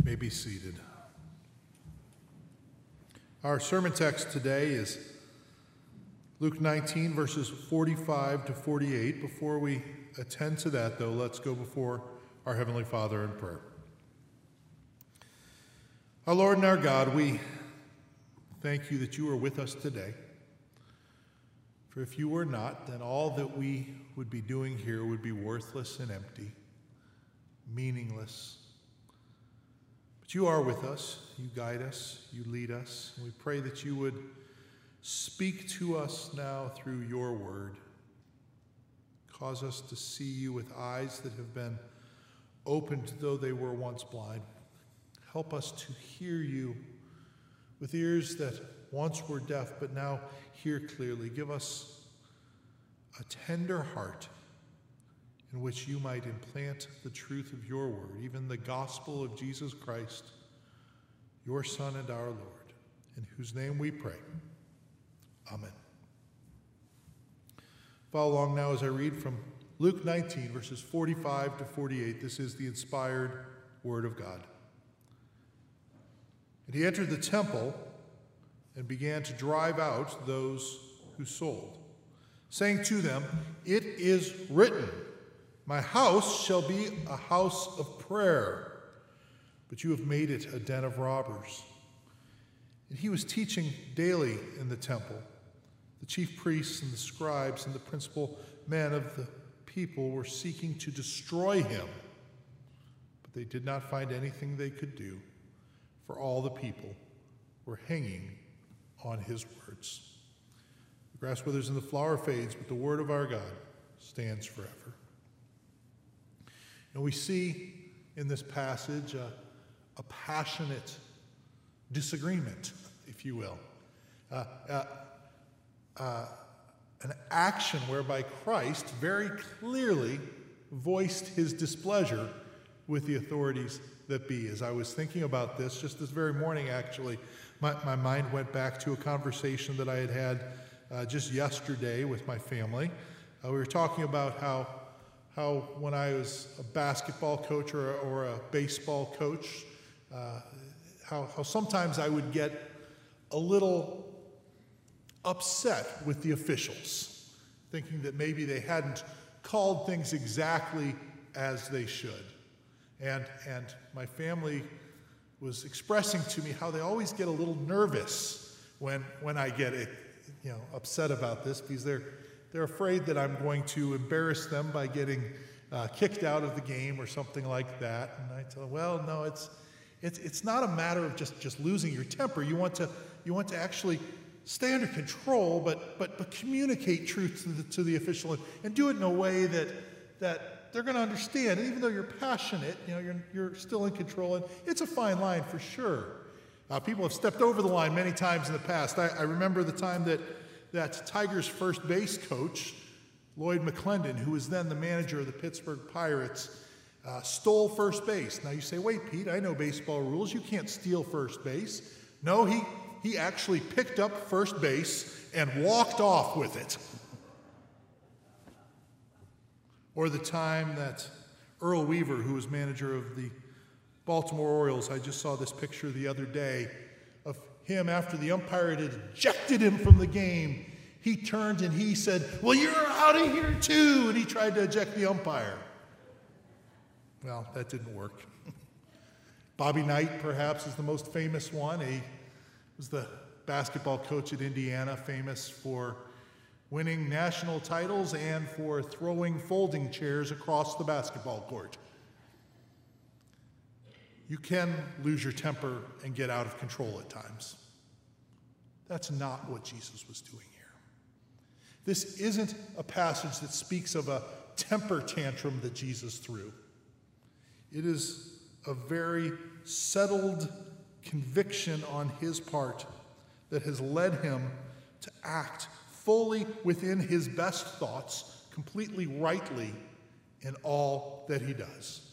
May be seated. Our sermon text today is Luke 19, verses 45 to 48. Before we attend to that, though, let's go before our Heavenly Father in prayer. Our Lord and our God, we thank you that you are with us today. For if you were not, then all that we would be doing here would be worthless and empty, meaningless. You are with us, you guide us, you lead us, and we pray that you would speak to us now through your word. Cause us to see you with eyes that have been opened though they were once blind. Help us to hear you with ears that once were deaf but now hear clearly. Give us a tender heart in which you might implant the truth of your word, even the gospel of Jesus Christ, your Son and our Lord, in whose name we pray. Amen. Follow along now as I read from Luke 19, verses 45 to 48. This is the inspired word of God. And he entered the temple and began to drive out those who sold, saying to them, It is written, My house shall be a house of prayer, but you have made it a den of robbers. And he was teaching daily in the temple. The chief priests and the scribes and the principal men of the people were seeking to destroy him, but they did not find anything they could do, for all the people were hanging on his words. The grass withers and the flower fades, but the word of our God stands forever. And we see in this passage a, a passionate disagreement, if you will. Uh, uh, uh, an action whereby Christ very clearly voiced his displeasure with the authorities that be. As I was thinking about this, just this very morning, actually, my, my mind went back to a conversation that I had had uh, just yesterday with my family. Uh, we were talking about how, how when I was a basketball coach or a, or a baseball coach, uh, how, how sometimes I would get a little upset with the officials, thinking that maybe they hadn't called things exactly as they should. And, and my family was expressing to me how they always get a little nervous when, when I get you know, upset about this because they're, they're afraid that I'm going to embarrass them by getting uh, kicked out of the game or something like that. And I tell them, well, no, it's, it's, it's not a matter of just, just losing your temper. You want to, you want to actually stay under control, but, but, but communicate truth to the, to the official and, and do it in a way that, that they're going to understand. And even though you're passionate, you know, you're, you're still in control. And it's a fine line for sure. Uh, people have stepped over the line many times in the past. I, I remember the time that, that Tigers' first base coach, Lloyd McClendon, who was then the manager of the Pittsburgh Pirates, uh, stole first base. Now you say, wait, Pete, I know baseball rules. You can't steal first base. No, he, he actually picked up first base and walked off with it. Or the time that Earl Weaver, who was manager of the Baltimore Orioles, I just saw this picture the other day him after the umpire had ejected him from the game. He turned and he said, Well, you're out of here too. And he tried to eject the umpire. Well, that didn't work. Bobby Knight, perhaps, is the most famous one. He was the basketball coach at Indiana, famous for winning national titles and for throwing folding chairs across the basketball court. You can lose your temper and get out of control at times. That's not what Jesus was doing here. This isn't a passage that speaks of a temper tantrum that Jesus threw. It is a very settled conviction on his part that has led him to act fully within his best thoughts, completely rightly in all that he does.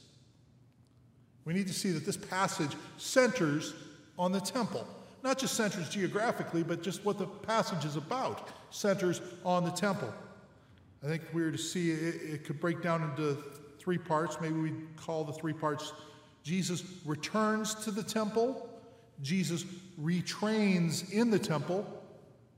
We need to see that this passage centers on the temple. Not just centers geographically, but just what the passage is about centers on the temple. I think we were to see it, it could break down into three parts. Maybe we'd call the three parts Jesus returns to the temple, Jesus retrains in the temple,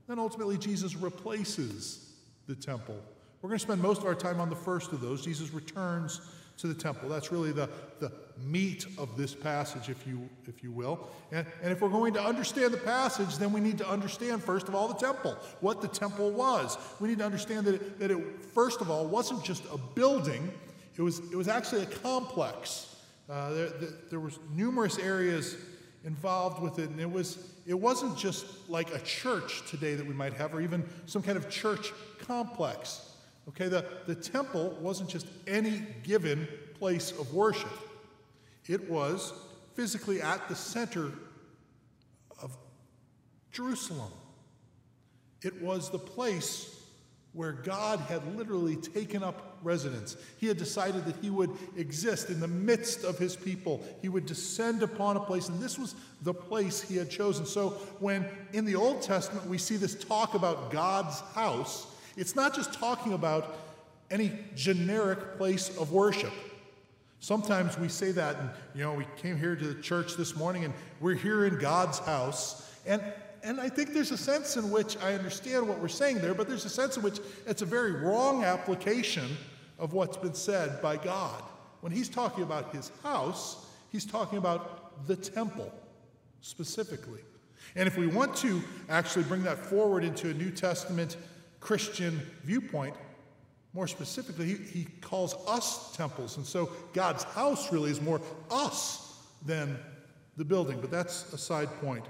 then ultimately Jesus replaces the temple. We're going to spend most of our time on the first of those. Jesus returns to the temple. That's really the, the meat of this passage, if you, if you will. And, and if we're going to understand the passage, then we need to understand, first of all, the temple, what the temple was. We need to understand that it, that it first of all, wasn't just a building, it was, it was actually a complex. Uh, there, there, there was numerous areas involved with it, and it was it wasn't just like a church today that we might have, or even some kind of church complex. Okay, the, the temple wasn't just any given place of worship, it was physically at the center of Jerusalem. It was the place where God had literally taken up residence. He had decided that he would exist in the midst of his people. He would descend upon a place, and this was the place he had chosen. So, when in the Old Testament we see this talk about God's house, it's not just talking about any generic place of worship. Sometimes we say that, and you know, we came here to the church this morning and we're here in God's house. And, and I think there's a sense in which I understand what we're saying there, but there's a sense in which it's a very wrong application of what's been said by God. When he's talking about his house, he's talking about the temple specifically. And if we want to actually bring that forward into a New Testament Christian viewpoint, more specifically, he, he calls us temples. And so God's house really is more us than the building. But that's a side point.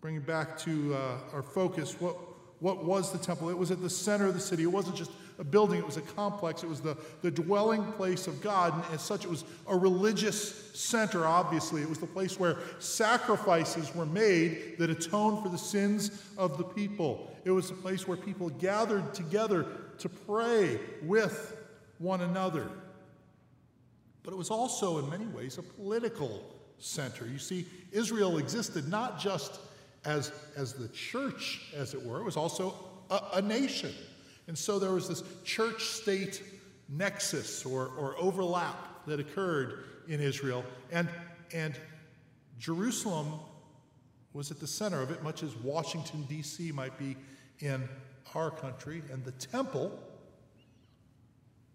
Bringing back to uh, our focus, what, what was the temple? It was at the center of the city. It wasn't just a building, it was a complex. It was the, the dwelling place of God. And as such, it was a religious center, obviously. It was the place where sacrifices were made that atoned for the sins of the people. It was a place where people gathered together to pray with one another. But it was also, in many ways, a political center. You see, Israel existed not just as, as the church, as it were, it was also a, a nation. And so there was this church state nexus or, or overlap that occurred in Israel. And, and Jerusalem was at the center of it, much as Washington, D.C. might be in our country. And the temple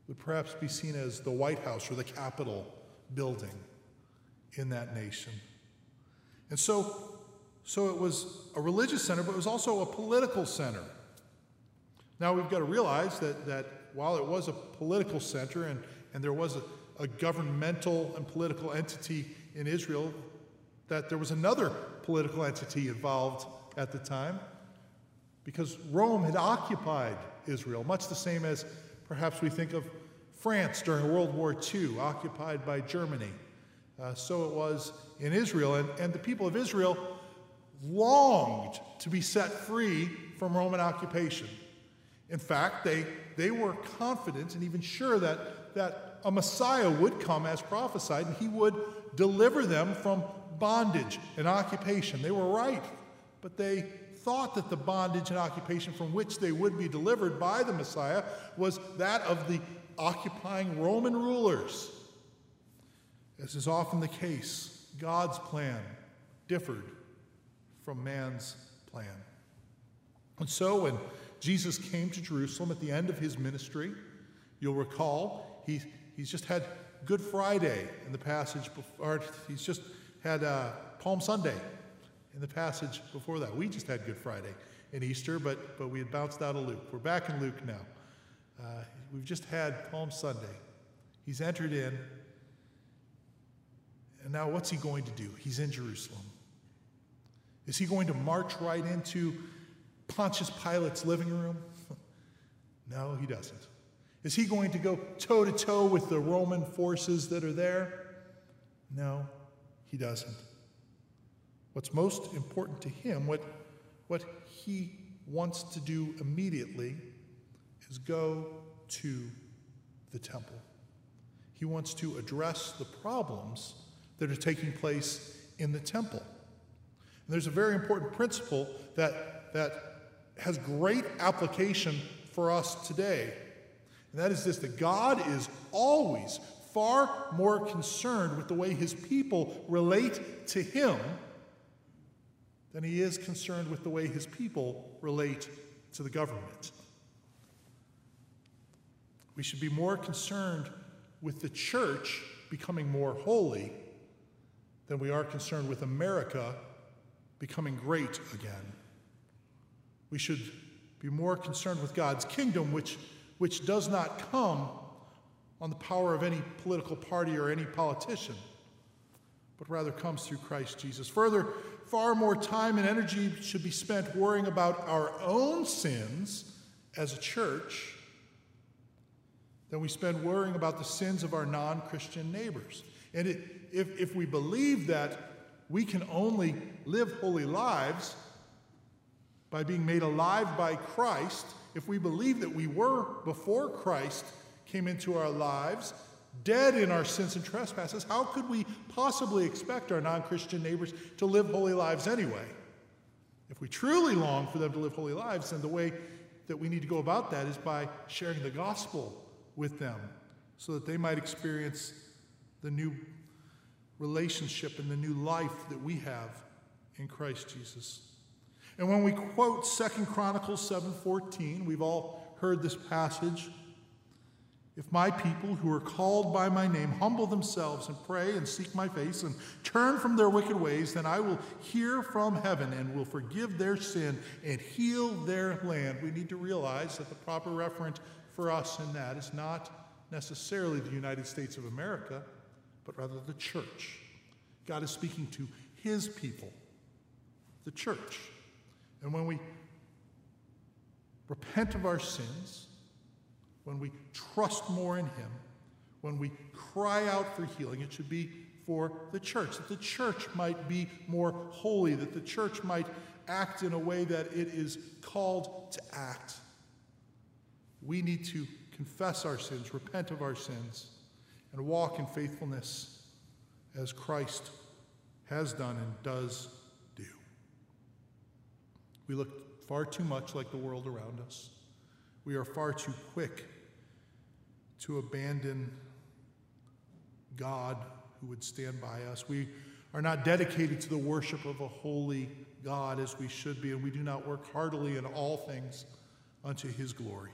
would perhaps be seen as the White House or the Capitol building in that nation. And so, so it was a religious center, but it was also a political center. Now we've got to realize that, that while it was a political center and, and there was a, a governmental and political entity in Israel, that there was another political entity involved at the time because Rome had occupied Israel, much the same as perhaps we think of France during World War II, occupied by Germany. Uh, so it was in Israel, and, and the people of Israel longed to be set free from Roman occupation. In fact, they, they were confident and even sure that, that a Messiah would come as prophesied and he would deliver them from bondage and occupation. They were right, but they thought that the bondage and occupation from which they would be delivered by the Messiah was that of the occupying Roman rulers. As is often the case, God's plan differed from man's plan. And so when Jesus came to Jerusalem at the end of his ministry. You'll recall he, he's just had Good Friday in the passage, before, he's just had uh, Palm Sunday in the passage before that. We just had Good Friday in Easter, but, but we had bounced out of Luke. We're back in Luke now. Uh, we've just had Palm Sunday. He's entered in, and now what's he going to do? He's in Jerusalem. Is he going to march right into Pontius Pilate's living room? no, he doesn't. Is he going to go toe to toe with the Roman forces that are there? No, he doesn't. What's most important to him, what, what he wants to do immediately, is go to the temple. He wants to address the problems that are taking place in the temple. And there's a very important principle that, that has great application for us today. And that is this that God is always far more concerned with the way his people relate to him than he is concerned with the way his people relate to the government. We should be more concerned with the church becoming more holy than we are concerned with America becoming great again. We should be more concerned with God's kingdom, which, which does not come on the power of any political party or any politician, but rather comes through Christ Jesus. Further, far more time and energy should be spent worrying about our own sins as a church than we spend worrying about the sins of our non Christian neighbors. And it, if, if we believe that we can only live holy lives by being made alive by Christ, if we believe that we were before Christ came into our lives, dead in our sins and trespasses, how could we possibly expect our non Christian neighbors to live holy lives anyway? If we truly long for them to live holy lives, then the way that we need to go about that is by sharing the gospel with them so that they might experience the new relationship and the new life that we have in Christ Jesus. And when we quote Second Chronicles 7:14, we've all heard this passage. If my people who are called by my name humble themselves and pray and seek my face and turn from their wicked ways, then I will hear from heaven and will forgive their sin and heal their land. We need to realize that the proper referent for us in that is not necessarily the United States of America, but rather the church. God is speaking to his people, the church. And when we repent of our sins, when we trust more in him, when we cry out for healing, it should be for the church, that the church might be more holy, that the church might act in a way that it is called to act. We need to confess our sins, repent of our sins, and walk in faithfulness as Christ has done and does do. We look far too much like the world around us. We are far too quick to abandon God who would stand by us. We are not dedicated to the worship of a holy God as we should be, and we do not work heartily in all things unto his glory.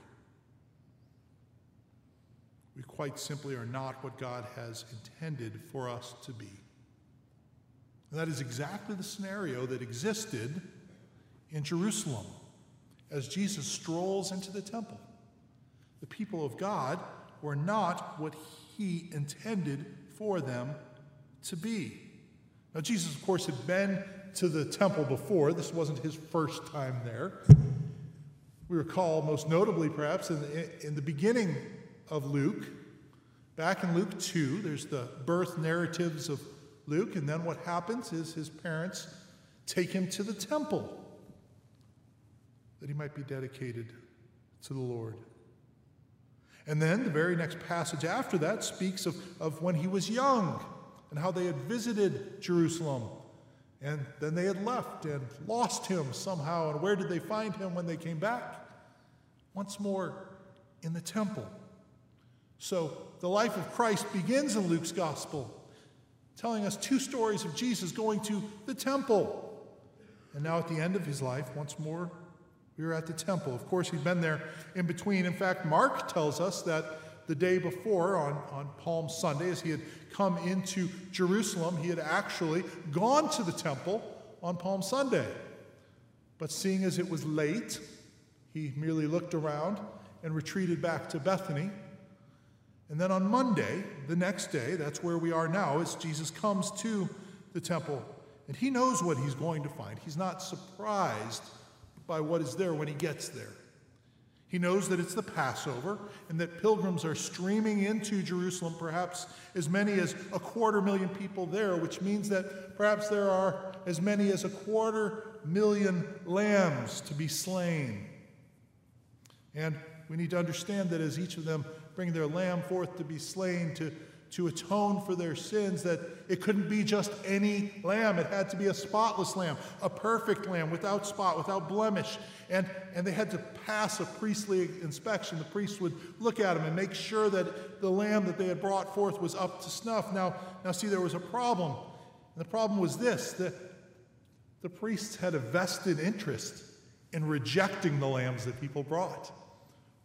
We quite simply are not what God has intended for us to be. And that is exactly the scenario that existed in Jerusalem as Jesus strolls into the temple. The people of God were not what he intended for them to be. Now, Jesus, of course, had been to the temple before. This wasn't his first time there. We recall, most notably, perhaps, in the, in the beginning of Luke, back in Luke 2, there's the birth narratives of Luke, and then what happens is his parents take him to the temple that he might be dedicated to the Lord. And then the very next passage after that speaks of, of when he was young and how they had visited Jerusalem. And then they had left and lost him somehow. And where did they find him when they came back? Once more in the temple. So the life of Christ begins in Luke's gospel, telling us two stories of Jesus going to the temple. And now at the end of his life, once more we were at the temple. Of course, he'd been there in between. In fact, Mark tells us that the day before, on, on Palm Sunday, as he had come into Jerusalem, he had actually gone to the temple on Palm Sunday. But seeing as it was late, he merely looked around and retreated back to Bethany. And then on Monday, the next day, that's where we are now, as Jesus comes to the temple. And he knows what he's going to find. He's not surprised by what is there when he gets there. He knows that it's the Passover and that pilgrims are streaming into Jerusalem, perhaps as many as a quarter million people there, which means that perhaps there are as many as a quarter million lambs to be slain. And we need to understand that as each of them bring their lamb forth to be slain, to, to atone for their sins, that it couldn't be just any lamb. It had to be a spotless lamb, a perfect lamb, without spot, without blemish. And, and they had to pass a priestly inspection. The priest would look at them and make sure that the lamb that they had brought forth was up to snuff. Now, now see, there was a problem. And the problem was this that the priests had a vested interest in rejecting the lambs that people brought.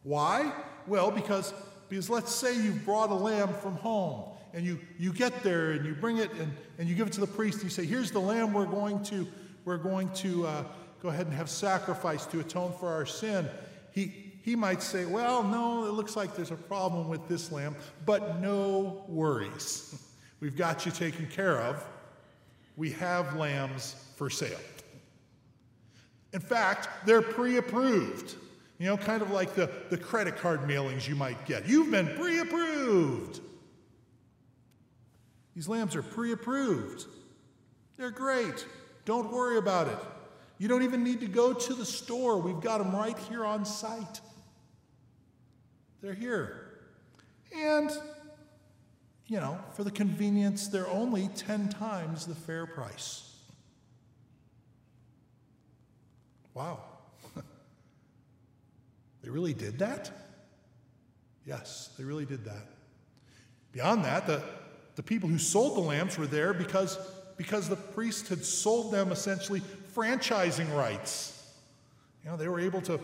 Why? Well, because because let's say you've brought a lamb from home and you, you get there and you bring it and, and you give it to the priest and you say, here's the lamb we're going to, we're going to uh, go ahead and have sacrifice to atone for our sin. He, he might say, well, no, it looks like there's a problem with this lamb, but no worries. We've got you taken care of. We have lambs for sale. In fact, they're pre approved. You know, kind of like the, the credit card mailings you might get. You've been pre approved. These lambs are pre approved. They're great. Don't worry about it. You don't even need to go to the store. We've got them right here on site. They're here. And, you know, for the convenience, they're only 10 times the fair price. Wow. They really did that? Yes, they really did that. Beyond that, the, the people who sold the lambs were there because, because the priest had sold them essentially franchising rights. You know, they were able to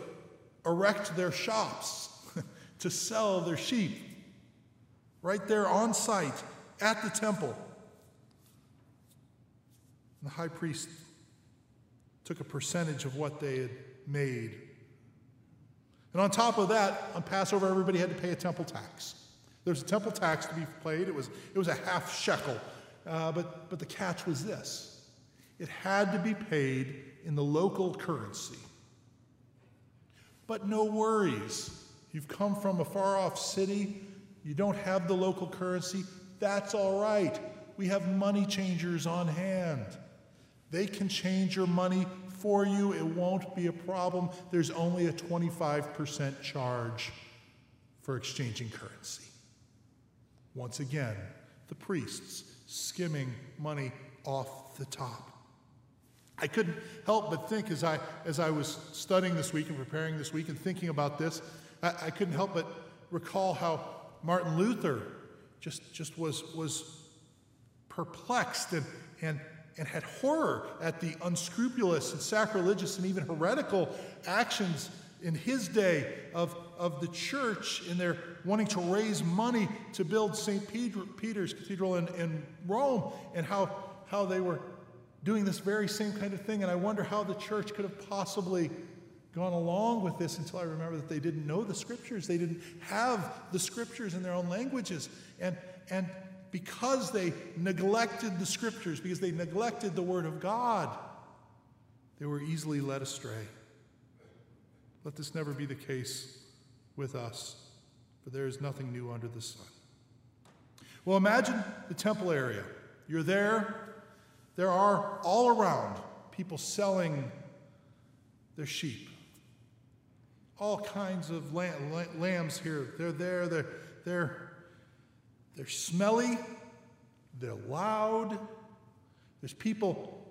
erect their shops, to sell their sheep right there on site at the temple. And the high priest took a percentage of what they had made and on top of that, on Passover, everybody had to pay a temple tax. There was a temple tax to be paid. It was, it was a half shekel. Uh, but, but the catch was this it had to be paid in the local currency. But no worries. You've come from a far off city, you don't have the local currency. That's all right. We have money changers on hand. They can change your money for you. It won't be a problem. There's only a 25% charge for exchanging currency. Once again, the priests skimming money off the top. I couldn't help but think as I, as I was studying this week and preparing this week and thinking about this, I, I couldn't help but recall how Martin Luther just, just was, was perplexed and, and, and had horror at the unscrupulous and sacrilegious and even heretical actions in his day of, of the church in their wanting to raise money to build St. Peter, Peter's Cathedral in, in Rome, and how, how they were doing this very same kind of thing. And I wonder how the church could have possibly gone along with this until I remember that they didn't know the scriptures. They didn't have the scriptures in their own languages. And, and because they neglected the scriptures, because they neglected the word of God, they were easily led astray. Let this never be the case with us, for there is nothing new under the sun. Well, imagine the temple area. You're there, there are all around people selling their sheep. All kinds of lamb, lambs here. They're there, they're, they're they're smelly, they're loud, there's people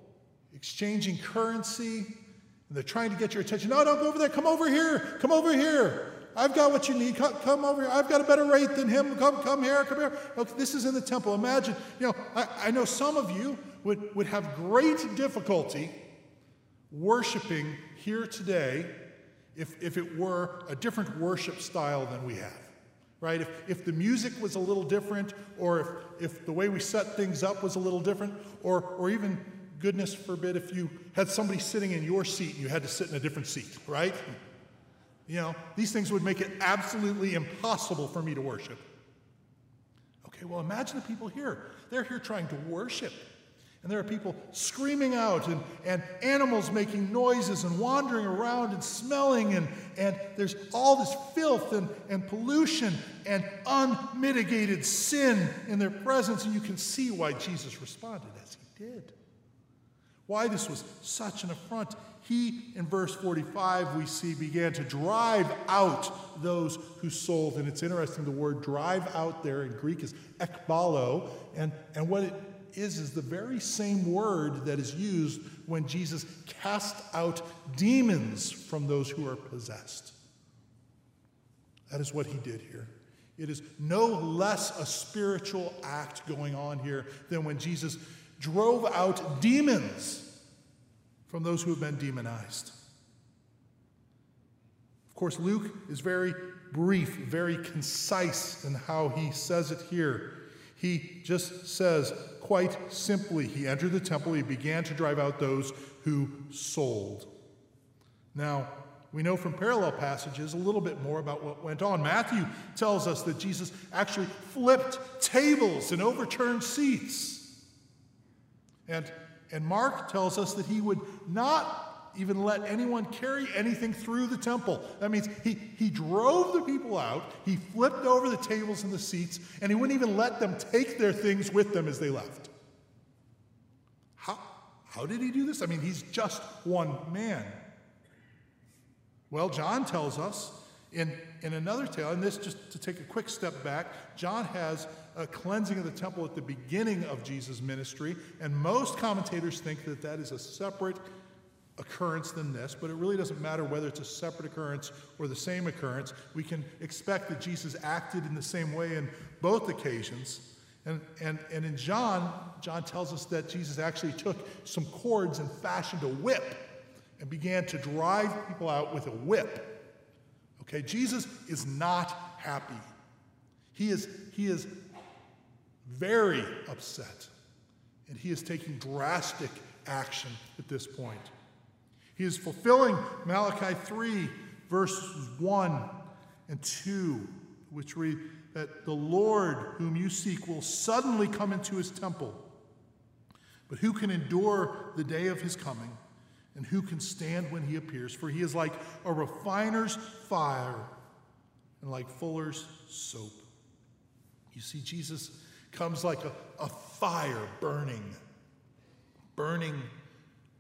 exchanging currency, and they're trying to get your attention. No, don't go over there, come over here, come over here. I've got what you need. Come, come, over here. I've got a better rate than him. Come, come here, come here. Okay, this is in the temple. Imagine, you know, I, I know some of you would, would have great difficulty worshiping here today if, if it were a different worship style than we have right? If, if the music was a little different, or if, if the way we set things up was a little different, or, or even, goodness forbid, if you had somebody sitting in your seat and you had to sit in a different seat, right? You know, these things would make it absolutely impossible for me to worship. Okay, well, imagine the people here. They're here trying to worship. And there are people screaming out and, and animals making noises and wandering around and smelling, and, and there's all this filth and, and pollution and unmitigated sin in their presence, and you can see why Jesus responded as he did. why this was such an affront. He, in verse 45, we see, began to drive out those who sold. And it's interesting, the word drive out there in Greek is ekbalo. And, and what it is, is the very same word that is used when Jesus cast out demons from those who are possessed. That is what he did here. It is no less a spiritual act going on here than when Jesus drove out demons from those who have been demonized. Of course, Luke is very brief, very concise in how he says it here. He just says, quite simply, he entered the temple, he began to drive out those who sold. Now, we know from parallel passages a little bit more about what went on. Matthew tells us that Jesus actually flipped tables and overturned seats. And, and Mark tells us that he would not even let anyone carry anything through the temple. That means he, he drove the people out, he flipped over the tables and the seats, and he wouldn't even let them take their things with them as they left. How, how did he do this? I mean, he's just one man. Well, John tells us in, in another tale, and this just to take a quick step back, John has a cleansing of the temple at the beginning of Jesus' ministry, and most commentators think that that is a separate occurrence than this, but it really doesn't matter whether it's a separate occurrence or the same occurrence. We can expect that Jesus acted in the same way in both occasions. And, and, and in John, John tells us that Jesus actually took some cords and fashioned a whip and began to drive people out with a whip. Okay, Jesus is not happy. He is, he is very upset, and he is taking drastic action at this point. He is fulfilling Malachi 3, verses 1 and 2, which read that the Lord whom you seek will suddenly come into his temple. But who can endure the day of his coming? And who can stand when he appears? For he is like a refiner's fire and like fuller's soap. You see, Jesus comes like a, a fire burning, burning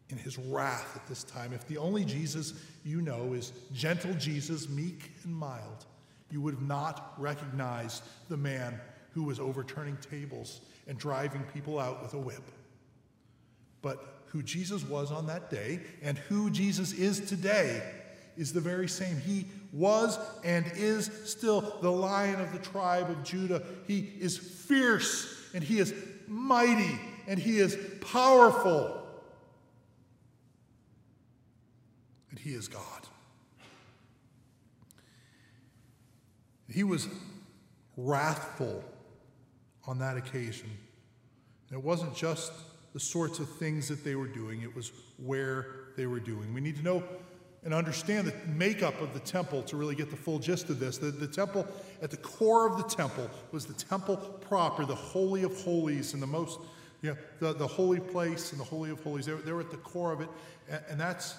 in his wrath at this time. If the only Jesus you know is gentle Jesus, meek and mild, you would have not recognized the man who was overturning tables and driving people out with a whip. But who Jesus was on that day and who Jesus is today is the very same. He was and is still the lion of the tribe of Judah. He is fierce and he is mighty and he is powerful. And he is God. He was wrathful on that occasion. And it wasn't just the sorts of things that they were doing, it was where they were doing. We need to know and understand the makeup of the temple to really get the full gist of this. The, the temple, at the core of the temple, was the temple proper, the Holy of Holies, and the most, you know, the, the holy place and the Holy of Holies. They, were, they were at the core of it, and, and that's,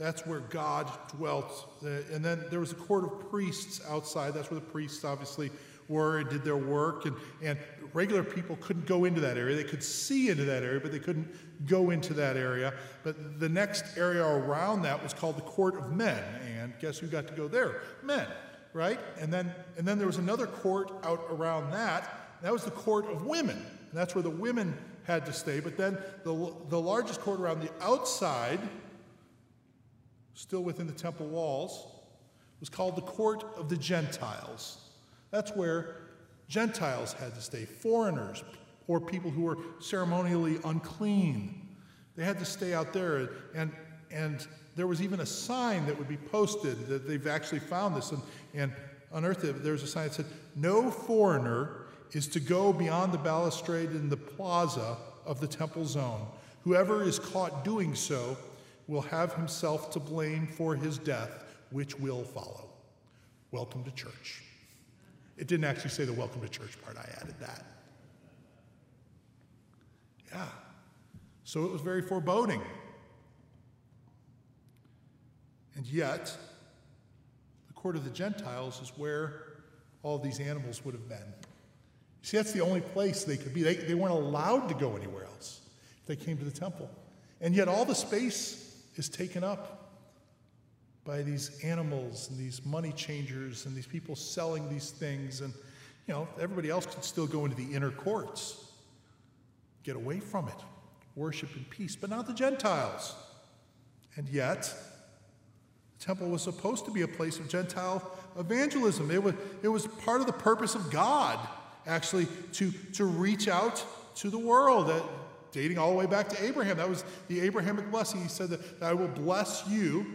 that's where God dwelt. And then there was a court of priests outside. That's where the priests obviously were and did their work. And, and regular people couldn't go into that area. They could see into that area, but they couldn't go into that area. But the next area around that was called the court of men. And guess who got to go there? Men, right? And then, and then there was another court out around that. That was the court of women. And that's where the women had to stay. But then the, the largest court around the outside, still within the temple walls, was called the court of the Gentiles. That's where Gentiles had to stay, foreigners or people who were ceremonially unclean. They had to stay out there. And, and there was even a sign that would be posted that they've actually found this and, and unearthed it. There was a sign that said, No foreigner is to go beyond the balustrade in the plaza of the temple zone. Whoever is caught doing so will have himself to blame for his death, which will follow. Welcome to church. It didn't actually say the welcome to church part, I added that. Yeah. So it was very foreboding. And yet, the court of the Gentiles is where all these animals would have been. See, that's the only place they could be. They, they weren't allowed to go anywhere else if they came to the temple. And yet all the space is taken up by these animals and these money changers and these people selling these things. And, you know, everybody else could still go into the inner courts, get away from it, worship in peace, but not the Gentiles. And yet, the temple was supposed to be a place of Gentile evangelism. It was, it was part of the purpose of God, actually, to, to reach out to the world. Dating all the way back to Abraham. That was the Abrahamic blessing. He said that I will bless you,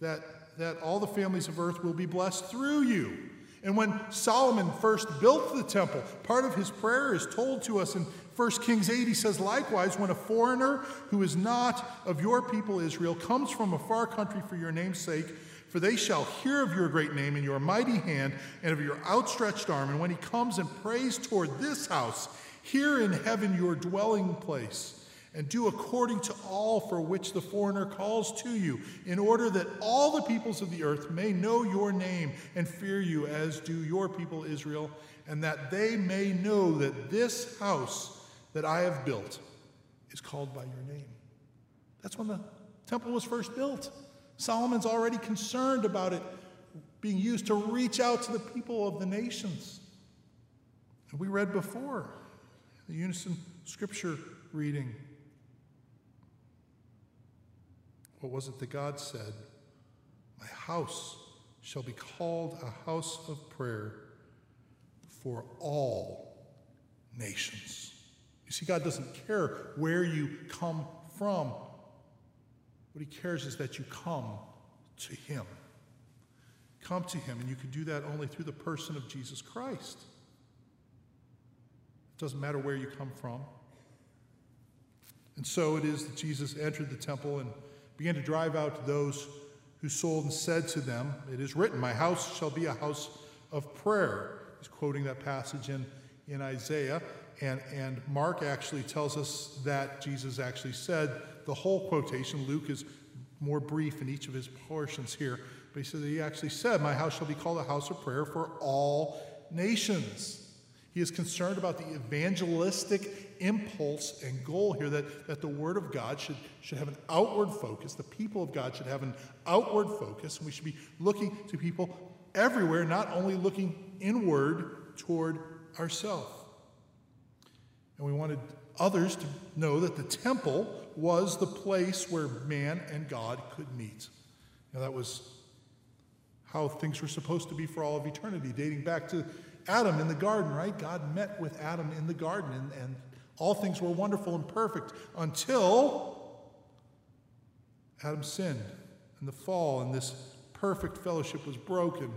that, that all the families of earth will be blessed through you. And when Solomon first built the temple, part of his prayer is told to us in 1 Kings 8. He says, Likewise, when a foreigner who is not of your people Israel comes from a far country for your name's sake, for they shall hear of your great name and your mighty hand and of your outstretched arm. And when he comes and prays toward this house, here in heaven your dwelling place, and do according to all for which the foreigner calls to you, in order that all the peoples of the earth may know your name and fear you, as do your people Israel, and that they may know that this house that I have built is called by your name. That's when the temple was first built. Solomon's already concerned about it being used to reach out to the people of the nations. And we read before the unison scripture reading. What was it that God said? My house shall be called a house of prayer for all nations. You see, God doesn't care where you come from. What he cares is that you come to him. Come to him, and you can do that only through the person of Jesus Christ. Doesn't matter where you come from. And so it is that Jesus entered the temple and began to drive out those who sold and said to them, It is written, My house shall be a house of prayer. He's quoting that passage in, in Isaiah. And, and Mark actually tells us that Jesus actually said the whole quotation. Luke is more brief in each of his portions here. But he said he actually said, My house shall be called a house of prayer for all nations. He is concerned about the evangelistic impulse and goal here that, that the Word of God should, should have an outward focus. The people of God should have an outward focus, and we should be looking to people everywhere, not only looking inward toward ourselves. And we wanted others to know that the temple was the place where man and God could meet. Now, that was how things were supposed to be for all of eternity, dating back to Adam in the garden, right? God met with Adam in the garden, and, and all things were wonderful and perfect until Adam sinned and the fall, and this perfect fellowship was broken.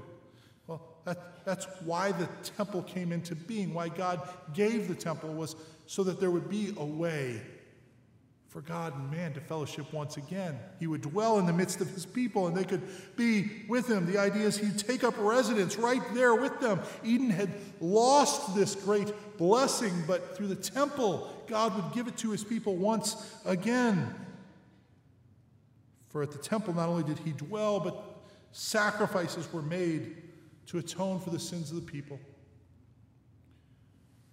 Well, that, that's why the temple came into being, why God gave the temple was so that there would be a way for God and man to fellowship once again. He would dwell in the midst of his people and they could be with him. The idea is he'd take up residence right there with them. Eden had lost this great blessing, but through the temple, God would give it to his people once again. For at the temple, not only did he dwell, but sacrifices were made to atone for the sins of the people.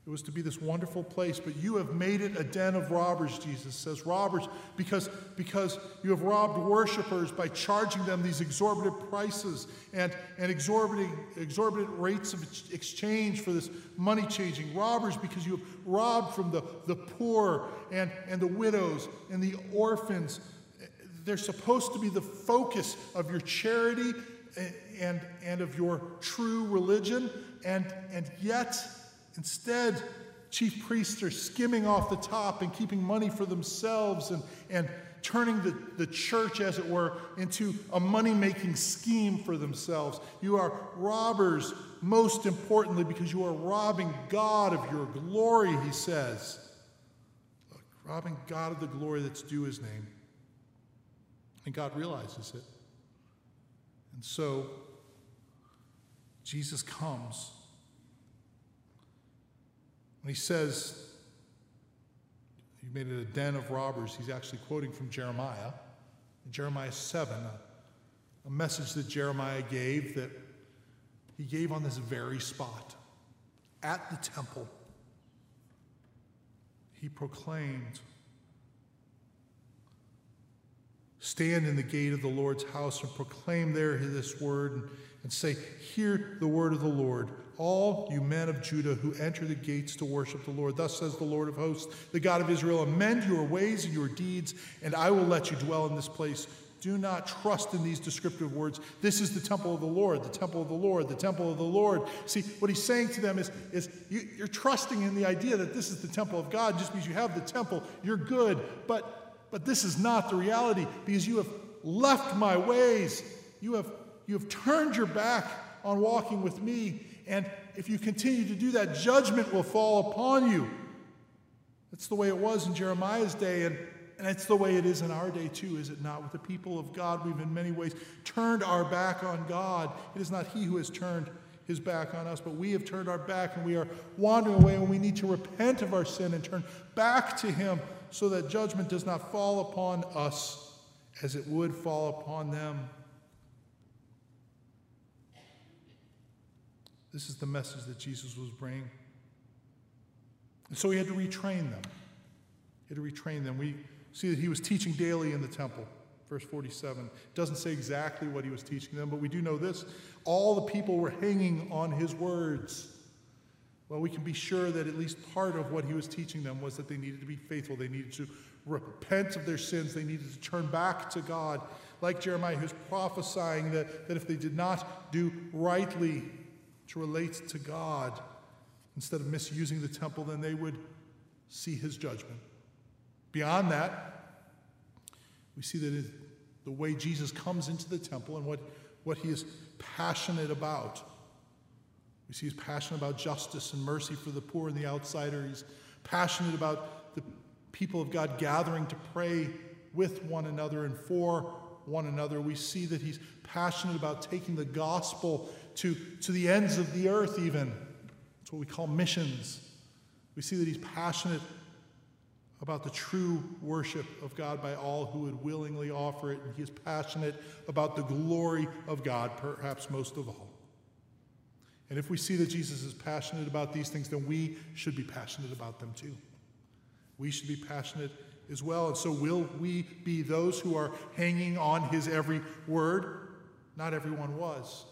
It was to be this wonderful place, but you have made it a den of robbers, Jesus says. Robbers, because, because you have robbed worshipers by charging them these exorbitant prices and, and exorbitant, exorbitant rates of exchange for this money changing. Robbers, because you have robbed from the, the poor and, and the widows and the orphans. They're supposed to be the focus of your charity eh, and, and of your true religion, and, and yet, Instead, chief priests are skimming off the top and keeping money for themselves and, and turning the, the church, as it were, into a money making scheme for themselves. You are robbers, most importantly, because you are robbing God of your glory, he says. Look, robbing God of the glory that's due his name. And God realizes it. And so, Jesus comes when he says, You made it a den of robbers, he's actually quoting from Jeremiah. In Jeremiah 7, a, a message that Jeremiah gave that he gave on this very spot at the temple. He proclaimed stand in the gate of the Lord's house and proclaim there this word and, say, Hear the word of the Lord, all you men of Judah who enter the gates to worship the Lord. Thus says the Lord of hosts, the God of Israel Amend your ways and your deeds, and I will let you dwell in this place. Do not trust in these descriptive words. This is the temple of the Lord, the temple of the Lord, the temple of the Lord. See, what he's saying to them is, is you, you're trusting in the idea that this is the temple of God. Just because you have the temple, you're good. But, but this is not the reality because you have left my ways. You have, you have turned your back on walking with me. And if you continue to do that, judgment will fall upon you. That's the way it was in Jeremiah's day. And and it's the way it is in our day, too, is it not? With the people of God, we've in many ways turned our back on God. It is not He who has turned his back on us, but we have turned our back and we are wandering away, and we need to repent of our sin and turn back to Him so that judgment does not fall upon us as it would fall upon them. This is the message that Jesus was bringing. And so he had to retrain them. He had to retrain them. We see that he was teaching daily in the temple. Verse 47 doesn't say exactly what he was teaching them, but we do know this. All the people were hanging on his words. Well, we can be sure that at least part of what he was teaching them was that they needed to be faithful. They needed to repent of their sins. They needed to turn back to God. Like Jeremiah, who's prophesying that, that if they did not do rightly to relate to God, instead of misusing the temple, then they would see his judgment. Beyond that, we see that the way Jesus comes into the temple and what, what he is passionate about. We see he's passionate about justice and mercy for the poor and the outsider. He's passionate about the people of God gathering to pray with one another and for one another. We see that he's passionate about taking the gospel to, to the ends of the earth, even. That's what we call missions. We see that he's passionate about the true worship of God by all who would willingly offer it, and he is passionate about the glory of God, perhaps most of all. And if we see that Jesus is passionate about these things, then we should be passionate about them too. We should be passionate as well. And so, will we be those who are hanging on his every word? Not everyone was.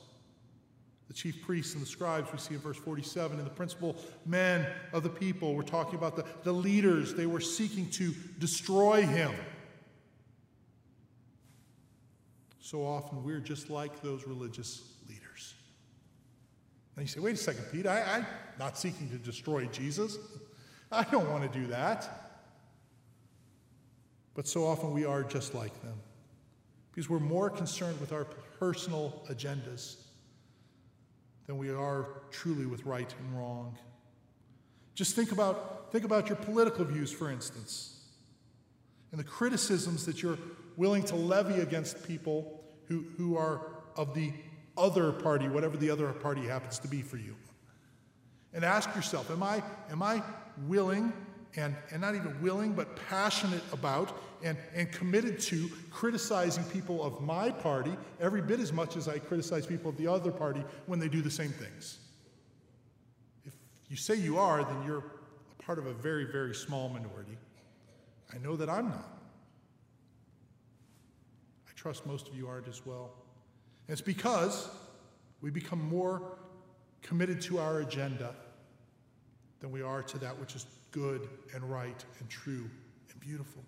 The chief priests and the scribes, we see in verse 47, and the principal men of the people, we're talking about the, the leaders, they were seeking to destroy him. So often we're just like those religious leaders. And you say, wait a second, Pete, I, I'm not seeking to destroy Jesus. I don't want to do that. But so often we are just like them because we're more concerned with our personal agendas than we are truly with right and wrong. Just think about, think about your political views, for instance, and the criticisms that you're willing to levy against people who, who are of the other party, whatever the other party happens to be for you. And ask yourself, am I, am I willing and, and not even willing, but passionate about and, and committed to criticizing people of my party every bit as much as I criticize people of the other party when they do the same things. If you say you are, then you're part of a very, very small minority. I know that I'm not. I trust most of you aren't as well. And it's because we become more committed to our agenda than we are to that which is good and right and true and beautiful.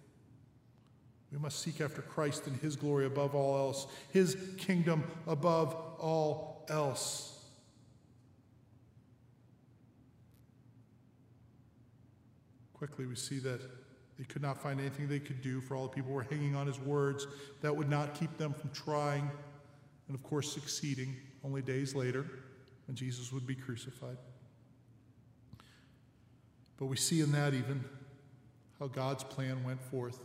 We must seek after Christ and His glory above all else, His kingdom above all else. Quickly, we see that they could not find anything they could do, for all the people were hanging on His words. That would not keep them from trying and, of course, succeeding only days later when Jesus would be crucified. But we see in that even how God's plan went forth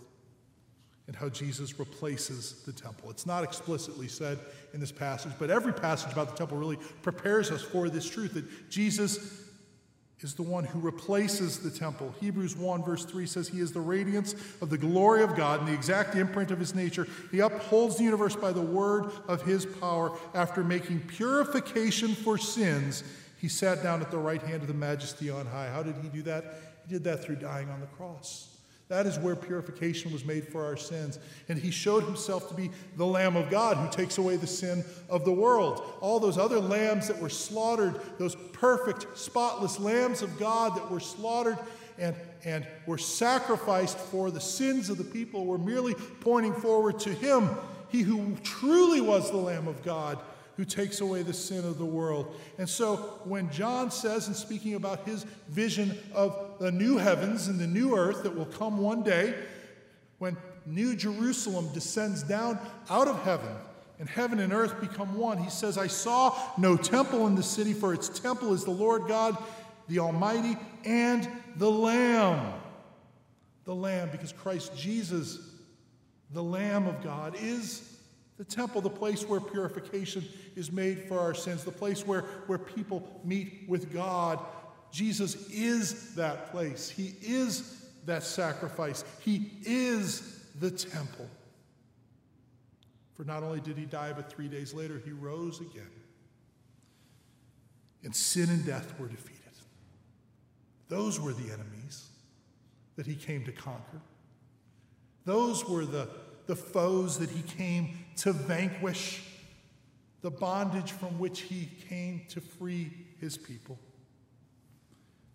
and how Jesus replaces the temple. It's not explicitly said in this passage, but every passage about the temple really prepares us for this truth that Jesus is the one who replaces the temple. Hebrews 1, verse 3 says, He is the radiance of the glory of God and the exact imprint of His nature. He upholds the universe by the word of His power. After making purification for sins, He sat down at the right hand of the majesty on high. How did He do that? He did that through dying on the cross. That is where purification was made for our sins. And he showed himself to be the Lamb of God who takes away the sin of the world. All those other lambs that were slaughtered, those perfect, spotless lambs of God that were slaughtered and, and were sacrificed for the sins of the people, were merely pointing forward to him, he who truly was the Lamb of God who takes away the sin of the world. And so when John says, in speaking about his vision of the new heavens and the new earth that will come one day, when New Jerusalem descends down out of heaven and heaven and earth become one, he says, I saw no temple in the city, for its temple is the Lord God, the Almighty, and the Lamb. The Lamb, because Christ Jesus, the Lamb of God, is the temple, the place where purification is made for our sins, the place where, where people meet with God. Jesus is that place. He is that sacrifice. He is the temple. For not only did he die, but three days later he rose again. And sin and death were defeated. Those were the enemies that he came to conquer. Those were the, the foes that he came to vanquish, the bondage from which he came to free his people.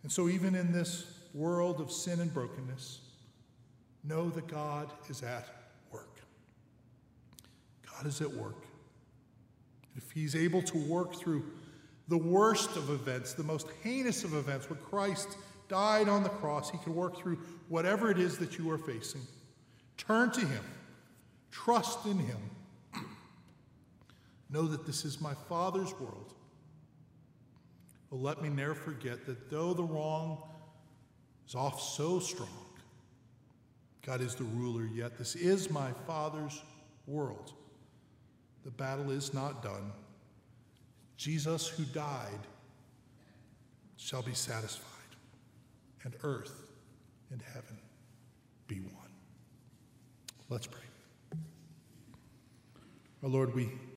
And so, even in this world of sin and brokenness, know that God is at work. God is at work. If he's able to work through the worst of events, the most heinous of events, when Christ died on the cross, he can work through whatever it is that you are facing. Turn to him, trust in him, Know that this is my Father's world. But let me never forget that though the wrong is off so strong, God is the ruler, yet this is my Father's world. The battle is not done. Jesus, who died, shall be satisfied, and earth and heaven be one. Let's pray. Our Lord, we